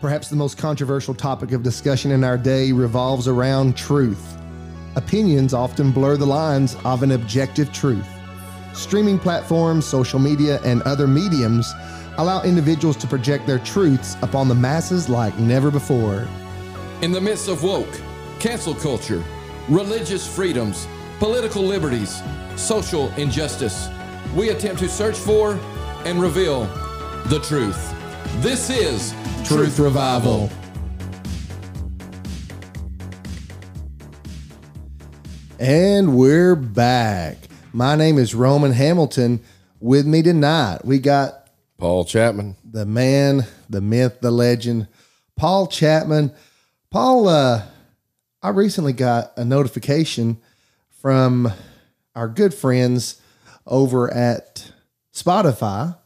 Perhaps the most controversial topic of discussion in our day revolves around truth. Opinions often blur the lines of an objective truth. Streaming platforms, social media, and other mediums allow individuals to project their truths upon the masses like never before. In the midst of woke, cancel culture, religious freedoms, political liberties, social injustice, we attempt to search for and reveal the truth. This is Truth, Revival. And we're back. My name is Roman Hamilton. With me tonight, we got Paul Chapman. the man, the myth, the legend, Paul Chapman. Paul, uh, I recently got a notification from our good friends over at Spotify,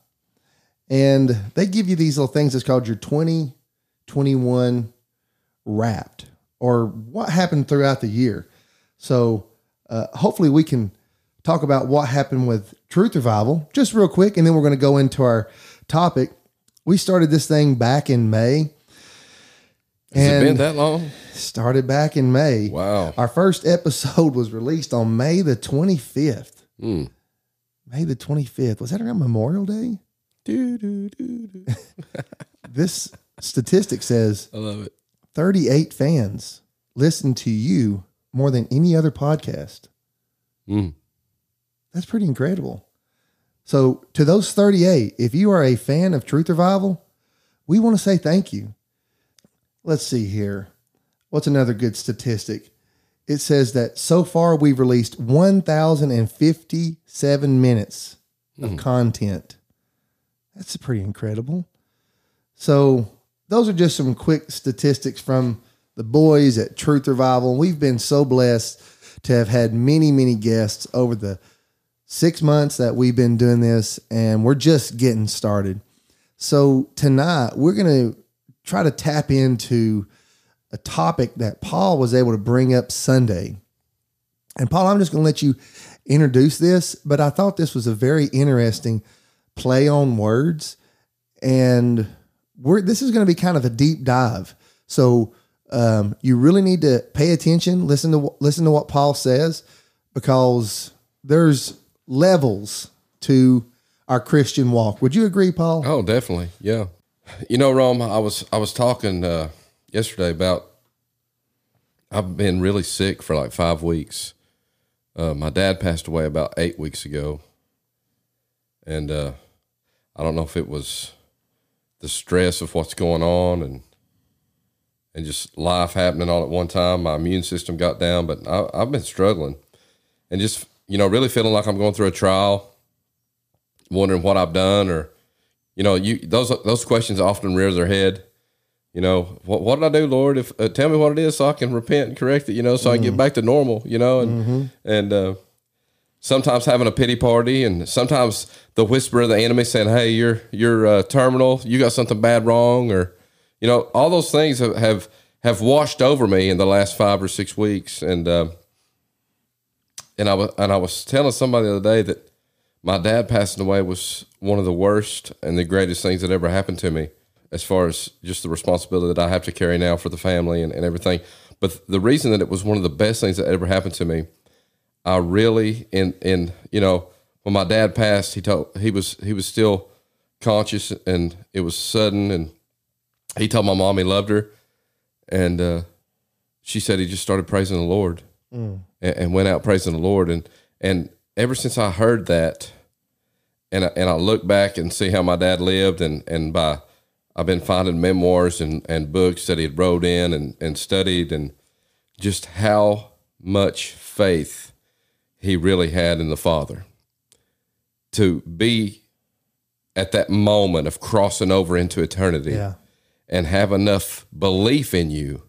and they give you these little things. It's called your 2021 Wrapped, or what happened throughout the year. So, uh, hopefully, we can talk about what happened with Truth Revival just real quick, and then we're going to go into our topic. We started this thing back in May. Has it been that long? Started back in May. Wow. Our first episode was released on May the 25th. Mm. May the 25th. Was that around Memorial Day? Do, do, do, do. This statistic says I love it. 38 fans listen to you more than any other podcast. Mm. That's pretty incredible. So, to those 38, if you are a fan of Truth Revival, we want to say thank you. Let's see here. What's another good statistic? It says that so far we've released 1,057 minutes of content. That's pretty incredible. So, those are just some quick statistics from the boys at Truth Revival. We've been so blessed to have had many, many guests over the six months that we've been doing this, and we're just getting started. So, tonight we're going to try to tap into a topic that Paul was able to bring up Sunday. And, Paul, I'm just going to let you introduce this, but I thought this was a very interesting play on words. And we're, this is going to be kind of a deep dive. So, um, you really need to pay attention, listen to listen to what Paul says, because there's levels to our Christian walk. Would you agree, Paul? Oh, definitely. Yeah. You know, Rome, I was I was talking uh, yesterday about I've been really sick for like five weeks. Uh, my dad passed away about eight weeks ago, and uh, I don't know if it was the stress of what's going on and and just life happening all at one time. My immune system got down, but I, I've been struggling and just you know really feeling like I'm going through a trial, wondering what I've done or you know you those those questions often rear their head. You know what what did I do, Lord? If uh, tell me what it is so I can repent and correct it. You know so I can get back to normal. You know and and uh, sometimes having a pity party and sometimes the whisper of the enemy saying, "Hey, you're you're uh, terminal. You got something bad wrong," or you know all those things have have, have washed over me in the last five or six weeks and. Uh, and I was and I was telling somebody the other day that my dad passing away was one of the worst and the greatest things that ever happened to me, as far as just the responsibility that I have to carry now for the family and, and everything. But the reason that it was one of the best things that ever happened to me, I really in in you know when my dad passed, he told he was he was still conscious and it was sudden and he told my mom he loved her and uh, she said he just started praising the Lord and, and went out praising the Lord. And and ever since I heard that, and I, and I look back and see how my dad lived, and and by I've been finding memoirs and, and books that he had wrote in and, and studied, and just how much faith he really had in the Father. To be at that moment of crossing over into eternity Yeah. and have enough belief in you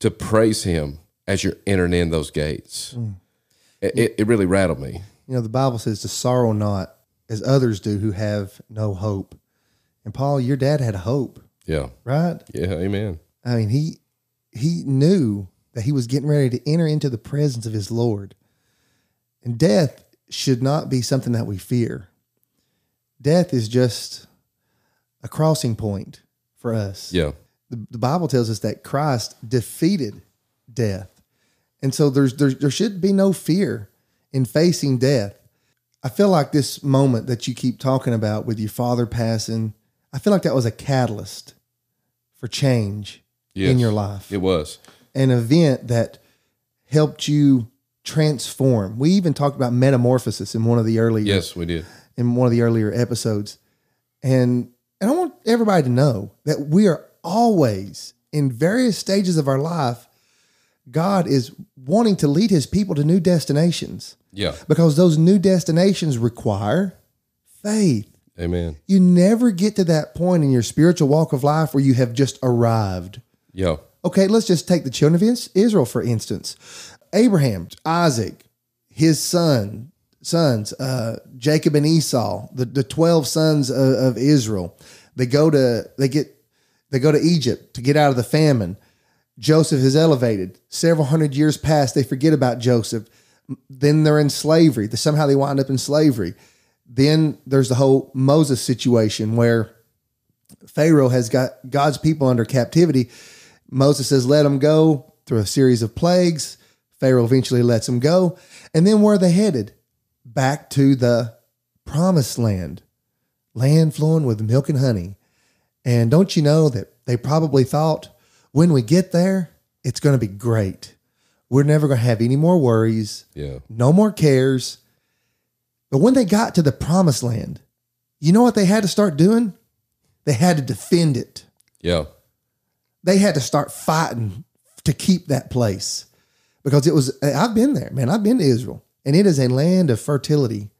to praise him as you're entering in those gates. Mm. It, it, it really rattled me. You know, the Bible says to sorrow not as others do who have no hope. And Paul, your dad had hope, Yeah. right? Yeah. Amen. I mean, he he knew that he was getting ready to enter into the presence of his Lord. And death should not be something that we fear. Death is just a crossing point for us. Yeah. The, the Bible tells us that Christ defeated death. And so there's, there's there should be no fear in facing death. I feel like this moment that you keep talking about with your father passing, I feel like that was a catalyst for change in your life. It was. An event that helped you transform. We even talked about metamorphosis in one of the earlier Yes, we did. in one of the earlier episodes. And and I want everybody to know that we are always in various stages of our life God is wanting to lead his people to new destinations Yeah. because those new destinations require faith. Amen. You never get to that point in your spiritual walk of life where you have just arrived. Yeah. Okay, let's just take the children of Is- Israel for instance. Abraham, Isaac, his son, sons, uh, Jacob and Esau, the, the twelve sons of, of Israel. They go to they get they go to Egypt to get out of the famine. Joseph is elevated. Several hundred years pass. They forget about Joseph. Then they're in slavery. Somehow they wind up in slavery. Then there's the whole Moses situation where Pharaoh has got God's people under captivity. Moses says, let them go through a series of plagues. Pharaoh eventually lets them go. And then where are they headed? Back to the promised land, land flowing with milk and honey. And don't you know that they probably thought when we get there, it's going to be great. We're never going to have any more worries, Yeah. no more cares. But when they got to the promised land, you know what they had to start doing? They had to defend it Yeah. they had to start fighting to keep that place because it was I've been there, man. I've been to Israel, and it is a land of fertility.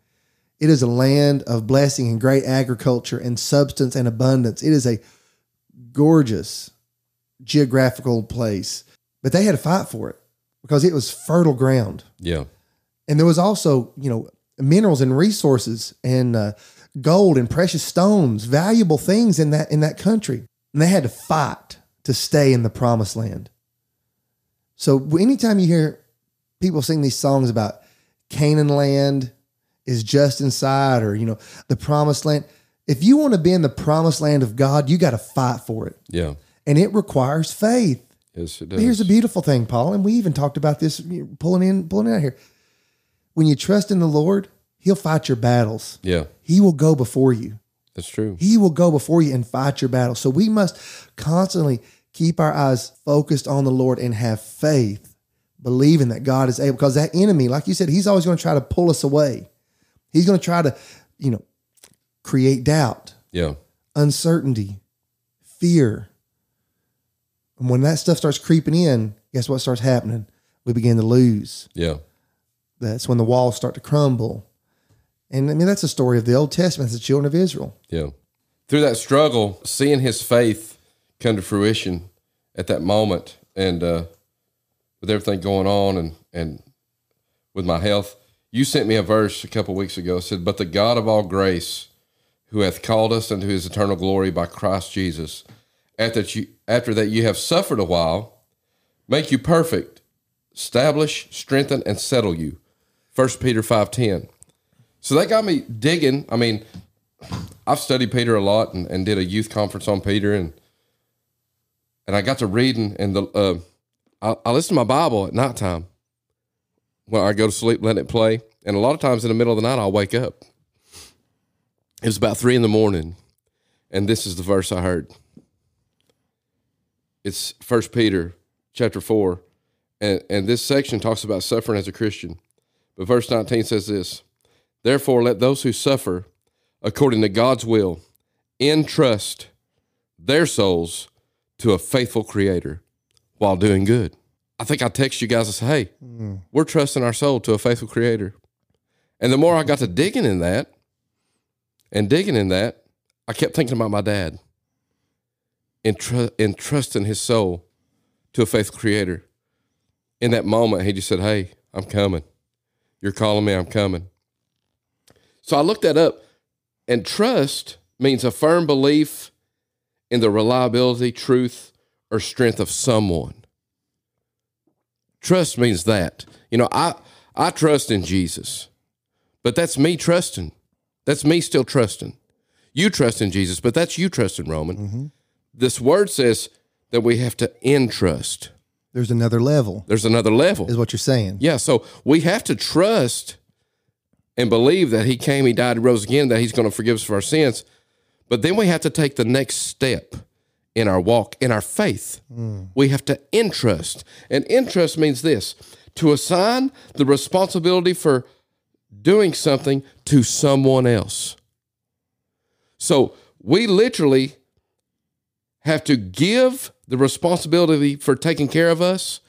It is a land of blessing and great agriculture and substance and abundance. It is a gorgeous geographical place, but they had to fight for it because it was fertile ground. Yeah. And there was also, you know, minerals and resources and uh, gold and precious stones, valuable things in that in that country. And they had to fight to stay in the promised land. So anytime you hear people sing these songs about Canaan land is just inside or, you know, the promised land, if you want to be in the promised land of God, you got to fight for it. Yeah. And it requires faith. Yes, it does. But here's a beautiful thing, Paul, and we even talked about this pulling in, pulling out here. When you trust in the Lord, He'll fight your battles. yeah. He will go before you. That's true. He will go before you and fight your battles. So we must constantly keep our eyes focused on the Lord and have faith, believing that God is able. Because that enemy, like you said, he's always going to try to pull us away. He's going to try to, you know, create doubt, Yeah. uncertainty, fear. And when that stuff starts creeping in, guess what starts happening? We begin to lose. Yeah. That's when the walls start to crumble. And I mean, that's the story of the Old Testament, the children of Israel. Yeah. Through that struggle, seeing his faith come to fruition at that moment and uh, with everything going on and, and with my health, you sent me a verse a couple weeks ago. Said, But the God of all grace, who hath called us unto his eternal glory by Christ Jesus, after that you, after that you have suffered a while, make you perfect, establish, strengthen, and settle you. 1 Peter 5.10. So that got me digging. I mean, I've studied Peter a lot and, and did a youth conference on Peter and and I got to reading and the uh, I, I listen to my Bible at nighttime when I go to sleep, let it play. And a lot of times in the middle of the night, I'll wake up. It was about three in the morning, and this is the verse I heard. It's First Peter chapter four, and and this section talks about suffering as a Christian. But verse nineteen says this: Therefore, let those who suffer according to God's will entrust their souls to a faithful Creator while doing good. I think I text you guys and say, "Hey, hmm. we're trusting our soul to a faithful Creator." And the more I got to digging in that, and digging in that, I kept thinking about my dad. Entru- entrusting his soul to a faithful Creator. In that moment, he just said, "Hey, I'm coming. You're calling me. I'm coming." So I looked that up, and trust means a firm belief in the reliability, truth, or strength of someone. Trust means that. You know, I I trust in Jesus, but that's me trusting. That's me still trusting. You trust in Jesus, but that's you trusting Roman. Mm-hmm. this word says that we have to entrust. There's another level, There's another level. is what you're saying. Yeah, so we have to trust and believe that he came, he died, he rose again, that he's going to forgive us for our sins. But then we have to take the next step in our walk, in our faith. Mm. We have to entrust. And entrust means this to assign the responsibility for doing something to someone else. So we literally have to give the responsibility for taking care of us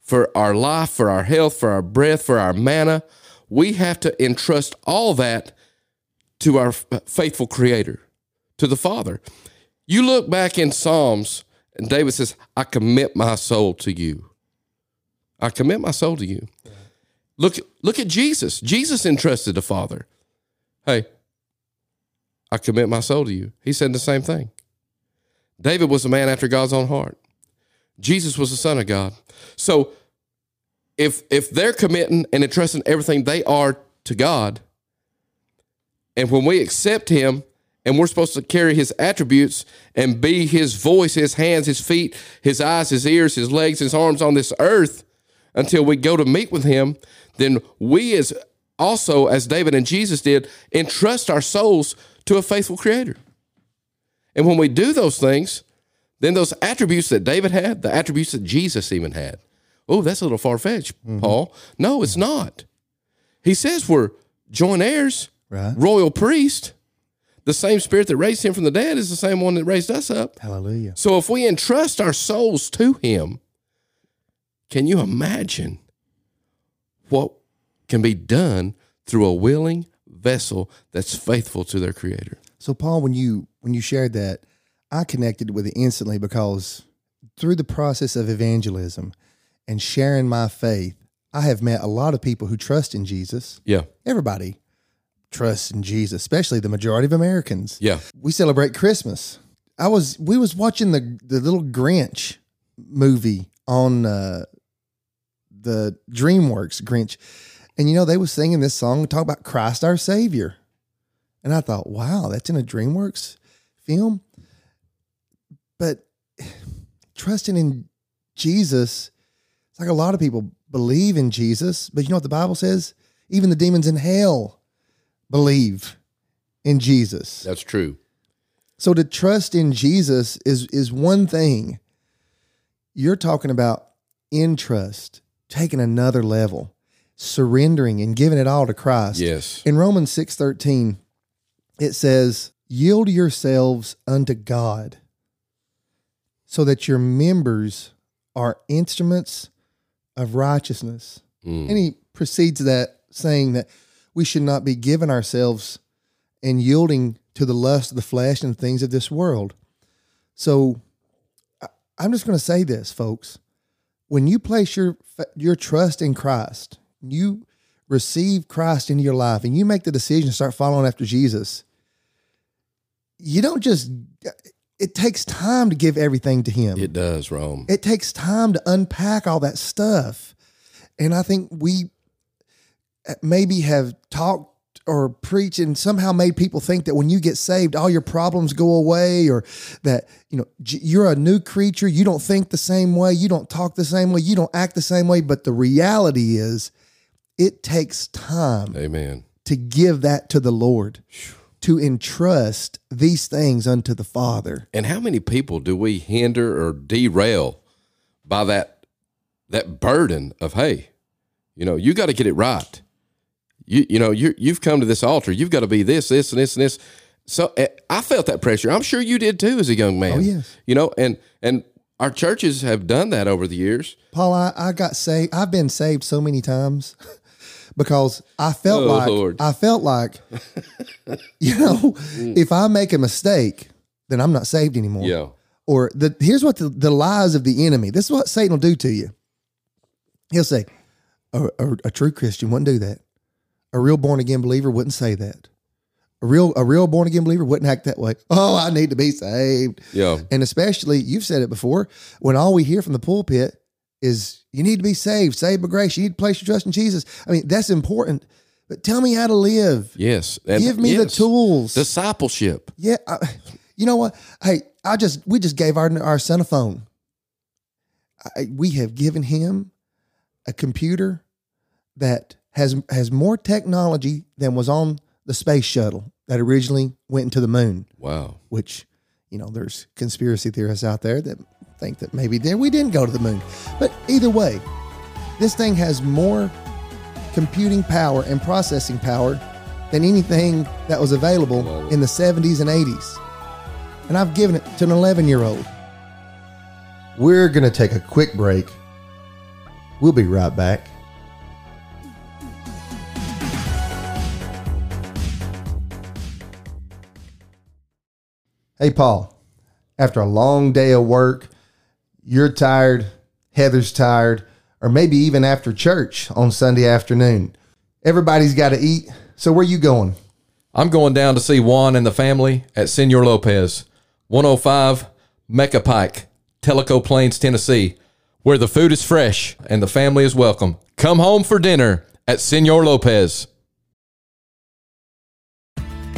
for our life, for our health, for our breath, for our manna. We have to entrust all that to our faithful Creator, to the Father. You look back in Psalms, and David says, I commit my soul to you. I commit my soul to you. Look, look at Jesus. Jesus entrusted the Father. Hey, I commit my soul to you. He said the same thing. David was a man after God's own heart. Jesus was the Son of God. So if if they're committing and entrusting everything they are to God, and when we accept Him and we're supposed to carry His attributes and be His voice, His hands, His feet, His eyes, His ears, His legs, His arms on this earth until we go to meet with Him, then we as also as David and Jesus did entrust our souls to a faithful Creator. And when we do those things, then those attributes that David had, the attributes that Jesus even had. Oh, that's a little far fetched, mm-hmm. Paul. No, it's not. He says we're joint heirs, Right. royal priest. The same spirit that raised him from the dead is the same one that raised us up. Hallelujah. So if we entrust our souls to him, can you imagine what can be done through a willing vessel that's faithful to their creator? So Paul, when you when you shared that, I connected with it instantly because through the process of evangelism and sharing my faith, I have met a lot of people who trust in Jesus. Yeah. Everybody trusts in Jesus, especially the majority of Americans. Yeah. We celebrate Christmas. I was we was watching the the little Grinch movie on uh, the DreamWorks Grinch, and you know they was singing this song talk about Christ our Savior, and I thought, wow, that's in a DreamWorks film. But trusting in Jesus, it's like a lot of people believe in Jesus, but you know what the Bible says? Even the demons in hell believe in Jesus. That's true. So to trust in Jesus is is one thing. You're talking about in trust, taking another level, surrendering and giving it all to Christ. Yes. In Romans 6:13, it says, "Yield yourselves unto God, so that your members are instruments of righteousness." Mm. And he proceeds that saying that we should not be giving ourselves and yielding to the lust of the flesh and things of this world. So I'm just going to say this, folks. When you place your your trust in Christ, you receive Christ into your life and you make the decision to start following after Jesus, you don't just it takes time to give everything to him It does, Rome. it takes time to unpack all that stuff. And I think we maybe have talked or preached and somehow made people think that when you get saved, all your problems go away or that, you know you're a new creature. You don't think the same way. You don't talk the same way. You don't act the same way. But the reality is, it takes time Amen. to give that to the Lord, to entrust these things unto the Father. And how many people do we hinder or derail by that that burden of hey, you know, you got to get it right. You you know, you you've come to this altar. You've got to be this, this, and this, and this. So eh, I felt that pressure. I'm sure you did too, as a young man. Oh, yes. You know, and and our churches have done that over the years. Paul, I, I got saved. I've been saved so many times because I felt Oh, like Lord. I felt like, you know, if I make a mistake, then I'm not saved anymore. Yeah. Or the here's what the, the lies of the enemy. This is what Satan will do to you. He'll say, a, a, a true Christian wouldn't do that. A real born again believer wouldn't say that. A real a real born again believer wouldn't act that way. Oh, I need to be saved. Yeah. And especially, you've said it before, when all we hear from the pulpit is you need to be saved, saved by grace. You need to place your trust in Jesus. I mean, that's important. But tell me how to live. Yes. And Give me the tools. Discipleship. yeah. I, You know what? Hey, I just we just gave our our son a phone. I, we have given him a computer that has has more technology than was on the space shuttle that originally went into the moon. Wow. Which, you know, there's conspiracy theorists out there that think that maybe we didn't go to the moon. But either way, this thing has more computing power and processing power than anything that was available Wow. in the 70s and 80s. And I've given it to an 11 year old. We're going to take a quick break. We'll be right back. Hey, Paul, after a long day of work, you're tired, Heather's tired, or maybe even after church on Sunday afternoon. Everybody's got to eat. So, where you going? I'm going down to see Juan and the family at Senor Lopez, 105 Mecca Pike, Tellico Plains, Tennessee, where the food is fresh and the family is welcome. Come home for dinner at Senor Lopez.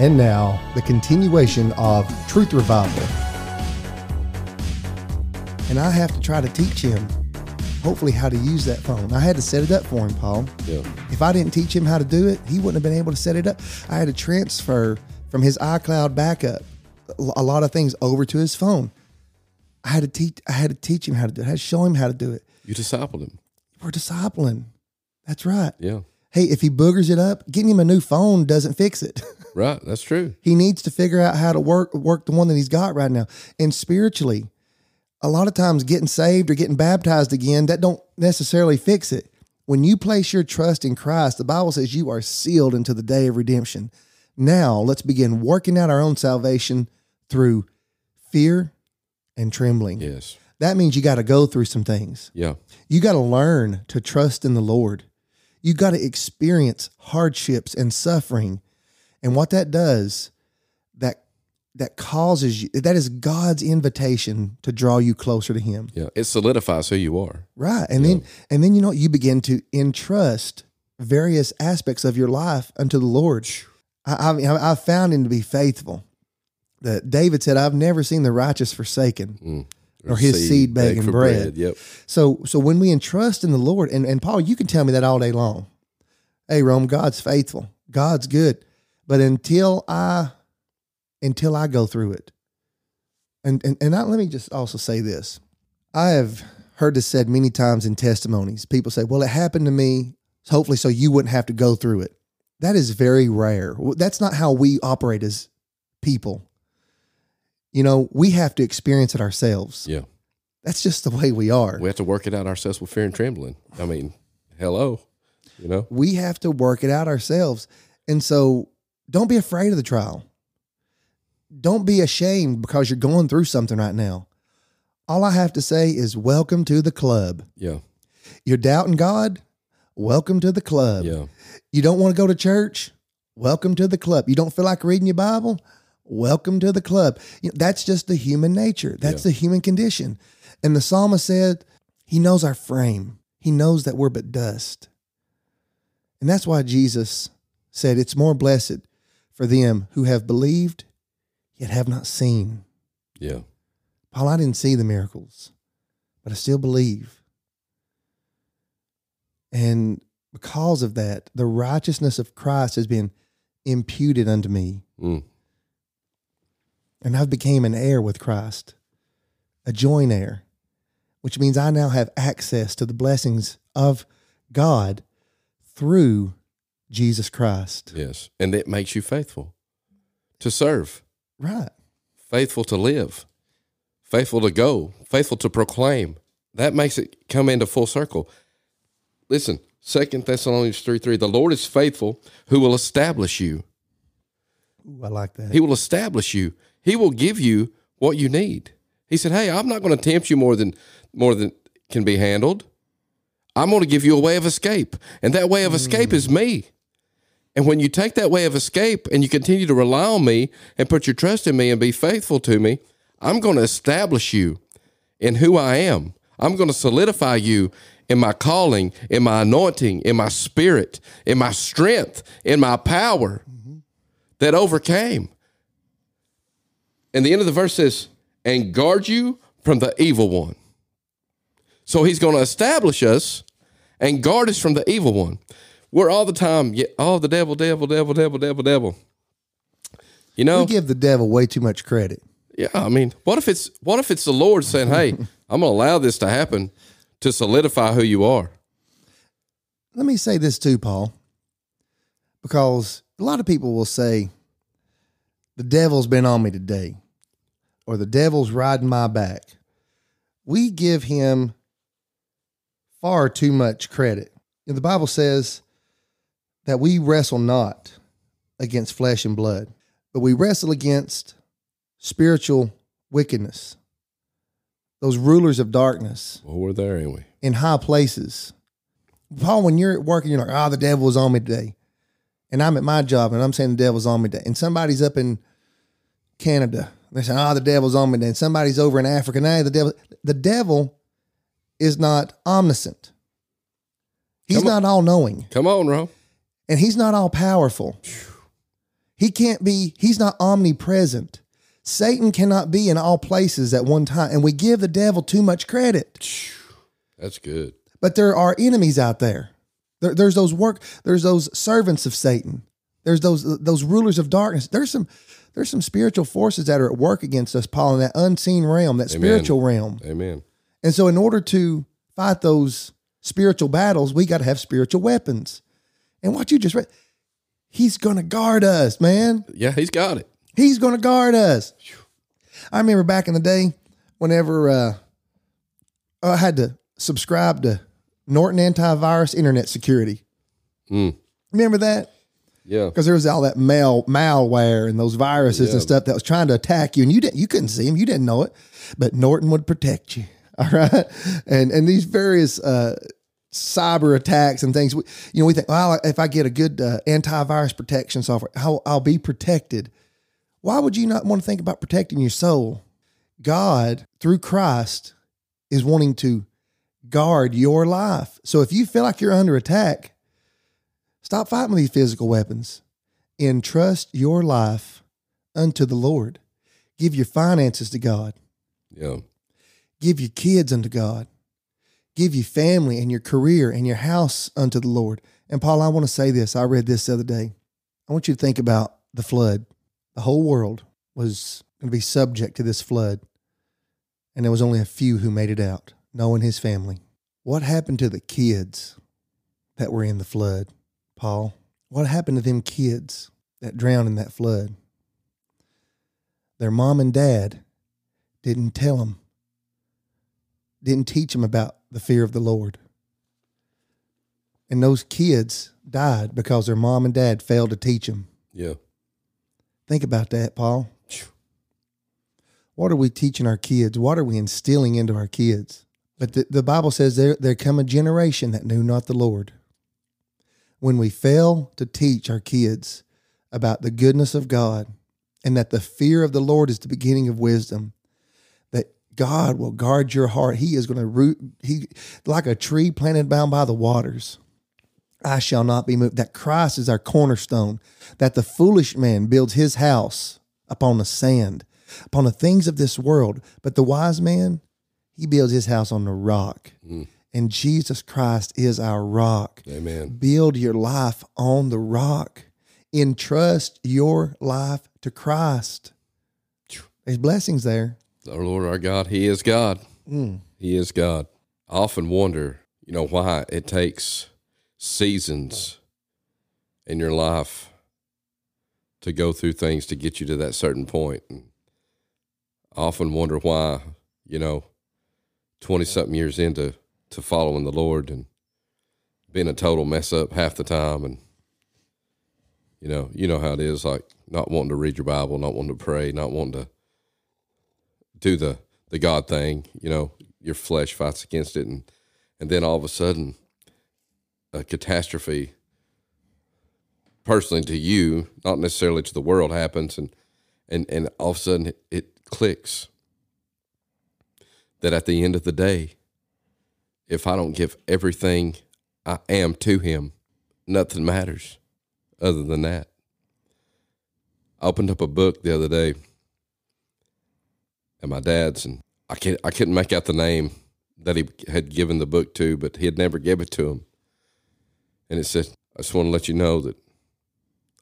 And now, the continuation of Truth Revival. And I have to try to teach him, hopefully, how to use that phone. I had to set it up for him, Paul. Yeah. If I didn't teach him how to do it, he wouldn't have been able to set it up. I had to transfer from his iCloud backup a lot of things over to his phone. I had to teach. I had to teach him how to do it. I had to show him how to do it. You discipled him. We're discipling. That's right. Yeah. Hey, if he boogers it up, getting him a new phone doesn't fix it. Right. That's true. He needs to figure out how to work work the one that he's got right now. And spiritually, a lot of times getting saved or getting baptized again, that don't necessarily fix it. When you place your trust in Christ, the Bible says you are sealed into the day of redemption. Now, let's begin working out our own salvation through fear and trembling. Yes. That means you got to go through some things. Yeah. You got to learn to trust in the Lord. You got to experience hardships and suffering. And what that does, that that causes you that is God's invitation to draw you closer to him. Yeah. It solidifies who you are. Right. And then and then you know you begin to entrust various aspects of your life unto the Lord. I I I've found him to be faithful. That David said, I've never seen the righteous forsaken. Mm. Or his seed begging for bread. Yep. So so when we entrust in the Lord, and, and Paul, you can tell me that all day long. Hey, Rome, God's faithful. God's good. But until I until I go through it, and and, and I, let me just also say this. I have heard this said many times in testimonies. People say, Well, it happened to me, hopefully, so you wouldn't have to go through it. That is very rare. That's not how we operate as people. You know, we have to experience it ourselves. Yeah. That's just the way we are. We have to work it out ourselves with fear and trembling. I mean, hello. You know? we have to work it out ourselves. And so don't be afraid of the trial. Don't be ashamed because you're going through something right now. All I have to say is welcome to the club. Yeah. You're doubting God? Welcome to the club. Yeah. You don't want to go to church? Welcome to the club. You don't feel like reading your Bible? Welcome to the club. You know, that's just the human nature. That's the human condition. And the psalmist said, He knows our frame. He knows that we're but dust. And that's why Jesus said, It's more blessed for them who have believed yet have not seen. Yeah. Paul, I didn't see the miracles, but I still believe. And because of that, the righteousness of Christ has been imputed unto me. Mm. And I've became an heir with Christ, a joint heir, which means I now have access to the blessings of God through Jesus Christ. Yes. And it makes you faithful to serve, Right. faithful to live, faithful to go, faithful to proclaim. That makes it come into full circle. Listen, Second Thessalonians 3 3, the Lord is faithful who will establish you. Ooh, I like that. He will establish you. He will give you what you need. He said, "Hey, I'm not going to tempt you more than more than can be handled. I'm going to give you a way of escape, and that way of escape is hmm. me." And when you take that way of escape and you continue to rely on me and put your trust in me and be faithful to me, I'm going to establish you in who I am. I'm going to solidify you in my calling, in my anointing, in my spirit, in my strength, in my power mm-hmm. that overcame. And the end of the verse says, and guard you from the evil one. So he's going to establish us and guard us from the evil one. We're all the time, oh, the devil, devil, devil, devil, devil, devil. You know, We give the devil way too much credit. yeah, I mean, what if it's what if it's the Lord saying, "Hey, I'm going to allow this to happen to solidify who you are." Let me say this too, Paul, because a lot of people will say, the devil's been on me today, or the devil's riding my back. We give him far too much credit. And the Bible says that we wrestle not against flesh and blood, but we wrestle against spiritual wickedness, those rulers of darkness Well, we're there, ain't we? in high places. Paul, when you're at work and you're like, oh, the devil was on me today. And I'm at my job and I'm saying the devil's on me today. And somebody's up in Canada. They're saying, oh, ah, the devil's on me Then somebody's over in Africa. Now the devil the devil is not omniscient. He's not all knowing. Come on, Ro. And he's not all powerful. He can't be, he's not omnipresent. Satan cannot be in all places at one time. And we give the devil too much credit. That's good. But there are enemies out there. there. There's those work. There's those servants of Satan. There's those those rulers of darkness. There's some there's some spiritual forces that are at work against us, Paul, in that unseen realm, that Amen. spiritual realm. Amen. And so, in order to fight those spiritual battles, we got to have spiritual weapons. And what you just read, He's going to guard us, man. Yeah, he's got it. He's going to guard us. I remember back in the day, whenever uh, I had to subscribe to Norton Antivirus Internet Security. Mm. Remember that? Yeah. Because there was all that mal malware and those viruses Yeah. and stuff that was trying to attack you, and you didn't you couldn't see them, you didn't know it, but Norton would protect you. All right, and and these various uh, cyber attacks and things. we- You know, we think, well, if I get a good uh, antivirus protection software, I'll, I'll be protected. Why would you not want to think about protecting your soul? God, through Christ, is wanting to guard your life. So if you feel like you're under attack, stop fighting with these physical weapons. Entrust your life unto the Lord. Give your finances to God. Yeah. Give your kids unto God. Give your family and your career and your house unto the Lord. And Paul, I want to say this. I read this the other day. I want you to think about the flood. The whole world was going to be subject to this flood. And there was only a few who made it out, Noah and his family. What happened to the kids that were in the flood, Paul? What happened to them kids that drowned in that flood? Their mom and dad didn't tell them didn't teach them about the fear of the Lord. And those kids died because their mom and dad failed to teach them. Yeah. Think about that, Paul. What are we teaching our kids? What are we instilling into our kids? But the, the Bible says there, there come a generation that knew not the Lord. When we fail to teach our kids about the goodness of God and that the fear of the Lord is the beginning of wisdom, that God will guard your heart. He is going to root, he like a tree planted down by the waters. I shall not be moved. That Christ is our cornerstone, that the foolish man builds his house upon the sand, upon the things of this world. But the wise man, he builds his house on the rock. Mm. And Jesus Christ is our rock. Amen. Build your life on the rock. Entrust your life to Christ. There's blessings there. Our Lord, our God, He is God. Mm. He is God. I often wonder, you know, why it takes seasons in your life to go through things to get you to that certain point. And I often wonder why, you know, 20 something years into to following the Lord and being a total mess up half the time and You know, you know how it is, like not wanting to read your Bible, not wanting to pray, not wanting to do the the God thing. You know, your flesh fights against it, and and then all of a sudden, a catastrophe, personally to you, not necessarily to the world, happens, and and and all of a sudden it, it clicks that at the end of the day, if I don't give everything I am to Him, nothing matters other than that. I opened up a book the other day at my dad's, and I can't I couldn't make out the name that he had given the book to, but he had never gave it to him. And it said, "I just want to let you know that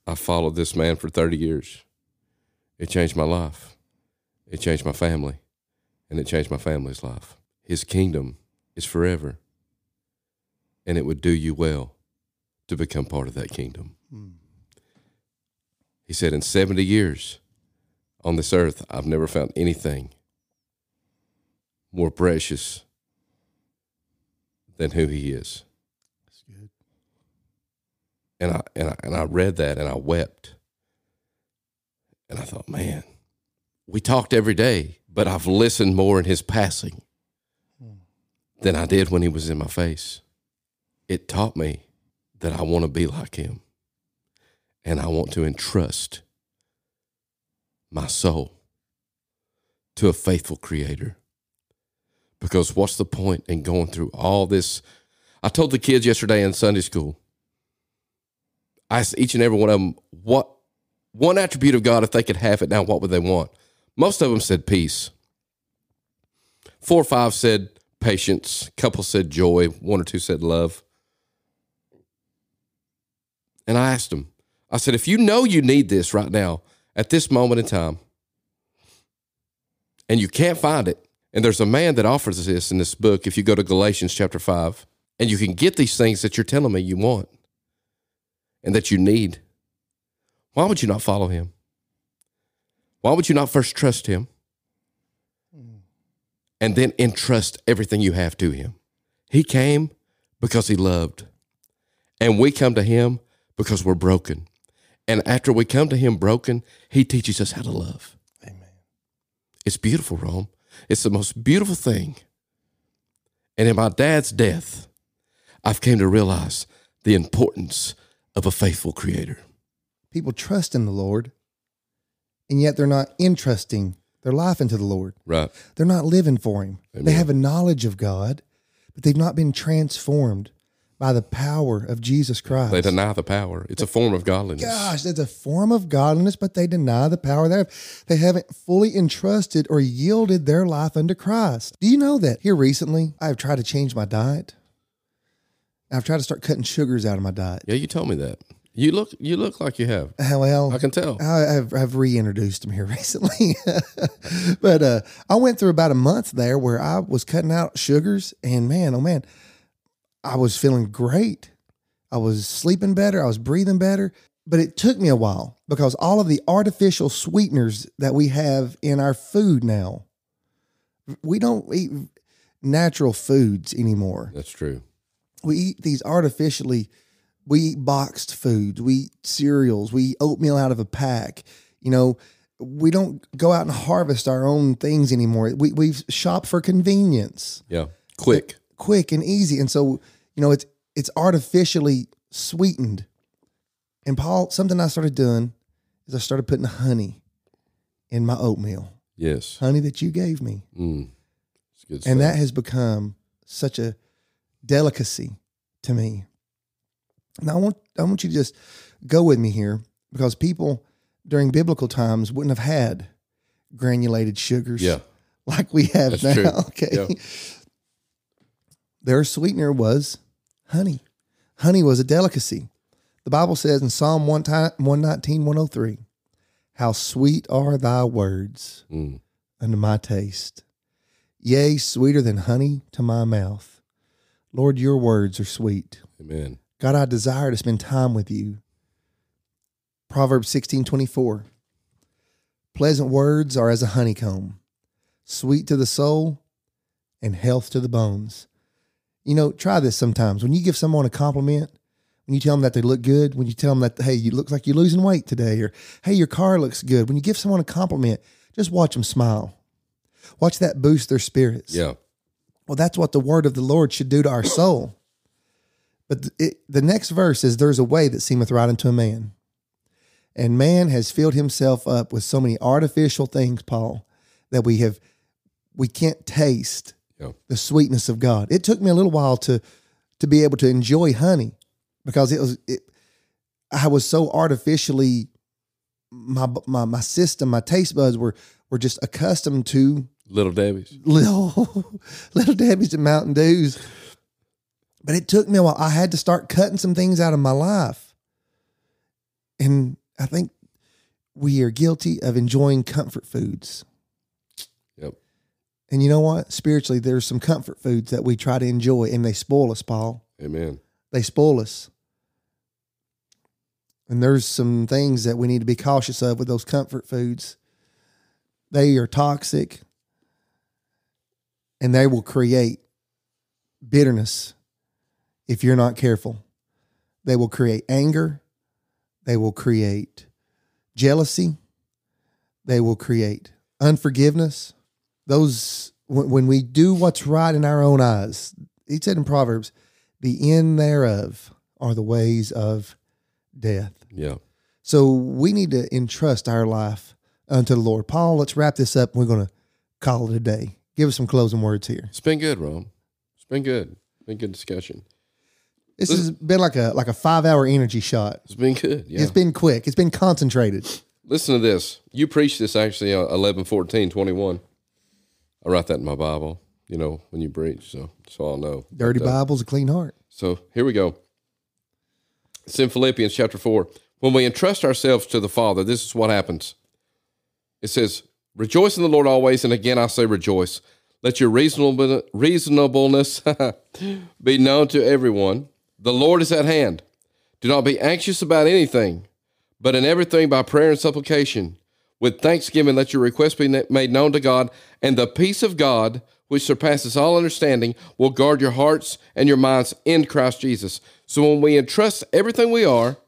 I followed this man for thirty years. It changed my life. It changed my family, and it changed my family's life. His kingdom is forever, and it would do you well to become part of that kingdom." Hmm. He said, In 70 years on this earth, I've never found anything more precious than who he is. That's good. And I, and I and I read that and I wept. And I thought, man, we talked every day, but I've listened more in his passing than I did when he was in my face. It taught me that I want to be like him. And I want to entrust my soul to a faithful creator. Because what's the point in going through all this? I told the kids yesterday in Sunday school, I asked each and every one of them what one attribute of God, if they could have it now, what would they want? Most of them said peace. Four or five said patience. A couple said joy. One or two said love. And I asked them, I said, if you know you need this right now, at this moment in time, and you can't find it, and there's a man that offers this in this book, if you go to Galatians chapter 5, and you can get these things that you're telling me you want and that you need, why would you not follow him? Why would you not first trust him and then entrust everything you have to him? He came because he loved, and we come to him because we're broken. And after we come to him broken, he teaches us how to love. Amen. It's beautiful, Rome. It's the most beautiful thing. And in my dad's death, I've came to realize the importance of a faithful creator. People trust in the Lord, and yet they're not entrusting their life into the Lord. Right. They're not living for Him. They have a knowledge of God, but they've not been transformed by the power of Jesus Christ. They deny the power. It's a form of godliness. Gosh, that's a form of godliness, but they deny the power thereof. They haven't fully entrusted or yielded their life unto Christ. Do you know that here recently I've tried to change my diet? I've tried to start cutting sugars out of my diet. Yeah, you told me that. You look you look like you have. Uh, Well, I can tell. I, I've, I've reintroduced him here recently, but uh, I went through about a month there where I was cutting out sugars, and man, oh man, I was feeling great. I was sleeping better. I was breathing better, but it took me a while because all of the artificial sweeteners that we have in our food now, we don't eat natural foods anymore That's true. we eat these artificially we eat boxed foods we eat cereals we eat oatmeal out of a pack you know we don't go out and harvest our own things anymore we, we shop for convenience Yeah. Quick. quick and easy and so you know it's it's artificially sweetened and paul something i started doing is i started putting honey in my oatmeal Yes. honey that you gave me Mm. Good and that has become such a delicacy to me. Now I want I want you to just go with me here because people during biblical times wouldn't have had granulated sugars Yeah. like we have That's now. true. Okay. Yeah. Their sweetener was honey. Honey was a delicacy. The Bible says in Psalm 1 ti- 119, 103, How sweet are thy words Mm. unto my taste. Yea, sweeter than honey to my mouth. Lord, your words are sweet. Amen. God, I desire to spend time with you. Proverbs sixteen twenty four. Pleasant words are as a honeycomb, sweet to the soul and health to the bones. You know, try this sometimes. When you give someone a compliment, when you tell them that they look good, when you tell them that, hey, you look like you're losing weight today, or hey, your car looks good. When you give someone a compliment, just watch them smile. Watch that boost their spirits. Yeah. Well, that's what the word of the Lord should do to our soul. But it, the next verse is there's a way that seemeth right unto a man. And man has filled himself up with so many artificial things, Paul, that we have we can't taste Yeah. the sweetness of God. It took me a little while to to be able to enjoy honey because it was it I was so artificially my my my system, my taste buds were were just accustomed to Little Debbie's. little little Debbie's and Mountain Dews. But it took me a while. I had to start cutting some things out of my life. And I think we are guilty of enjoying comfort foods. Yep. And you know what? Spiritually, there's some comfort foods that we try to enjoy and they spoil us, Paul. Amen. They spoil us. And there's some things that we need to be cautious of with those comfort foods. They are toxic and they will create bitterness if you're not careful. They will create anger. They will create jealousy. They will create unforgiveness. Those, when, when we do what's right in our own eyes, he said in Proverbs, the end thereof are the ways of death. Yeah. So we need to entrust our life unto the Lord. Paul, let's wrap this up. We're going to call it a day. Give us some closing words here. It's been good, Rome. It's been good. Been good discussion. This has been like a like a five hour energy shot. It's been good. Yeah. It's been quick. It's been concentrated. Listen to this. You preached this actually on 11, 14, 21. I write that in my Bible, you know, when you preach. So, so I'll know. Dirty But, uh, Bible's a clean heart. So here we go. It's in Philippians chapter 4. When we entrust ourselves to the Father, this is what happens. It says, Rejoice in the Lord always, and again I say rejoice. Let your reasonable, reasonableness be known to everyone. The Lord is at hand. Do not be anxious about anything, but in everything by prayer and supplication. With thanksgiving, let your requests be made known to God, and the peace of God, which surpasses all understanding, will guard your hearts and your minds in Christ Jesus. So when we entrust everything we are,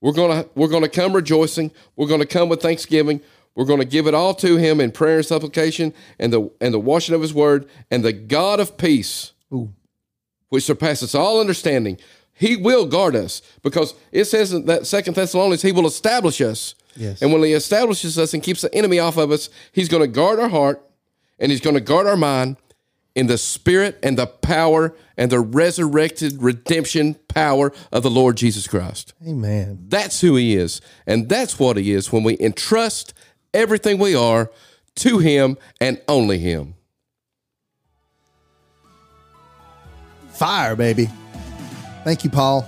we're gonna we're gonna come rejoicing. We're gonna come with thanksgiving. We're gonna give it all to Him in prayer and supplication, and the and the washing of His Word, and the God of peace, Ooh. Which surpasses all understanding, He will guard us because it says in that Second Thessalonians, He will establish us. Yes. And when He establishes us and keeps the enemy off of us, He's going to guard our heart, and He's going to guard our mind in the spirit and the power and the resurrected redemption power of the Lord Jesus Christ. Amen. That's who he is. And that's what he is when we entrust everything we are to him and only him. Fire, baby. Thank you, Paul,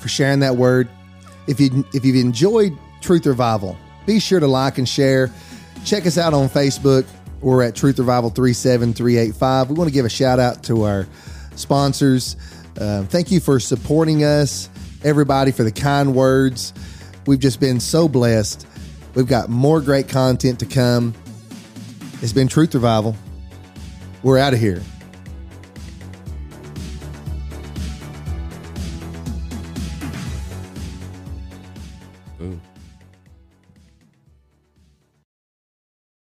for sharing that word. If you if you've enjoyed Truth Revival, be sure to like and share. Check us out on Facebook. We're at Truth Revival 37385. We want to give a shout out to our sponsors. Uh, thank you for supporting us, everybody, for the kind words. We've just been so blessed. We've got more great content to come. It's been Truth Revival. We're out of here.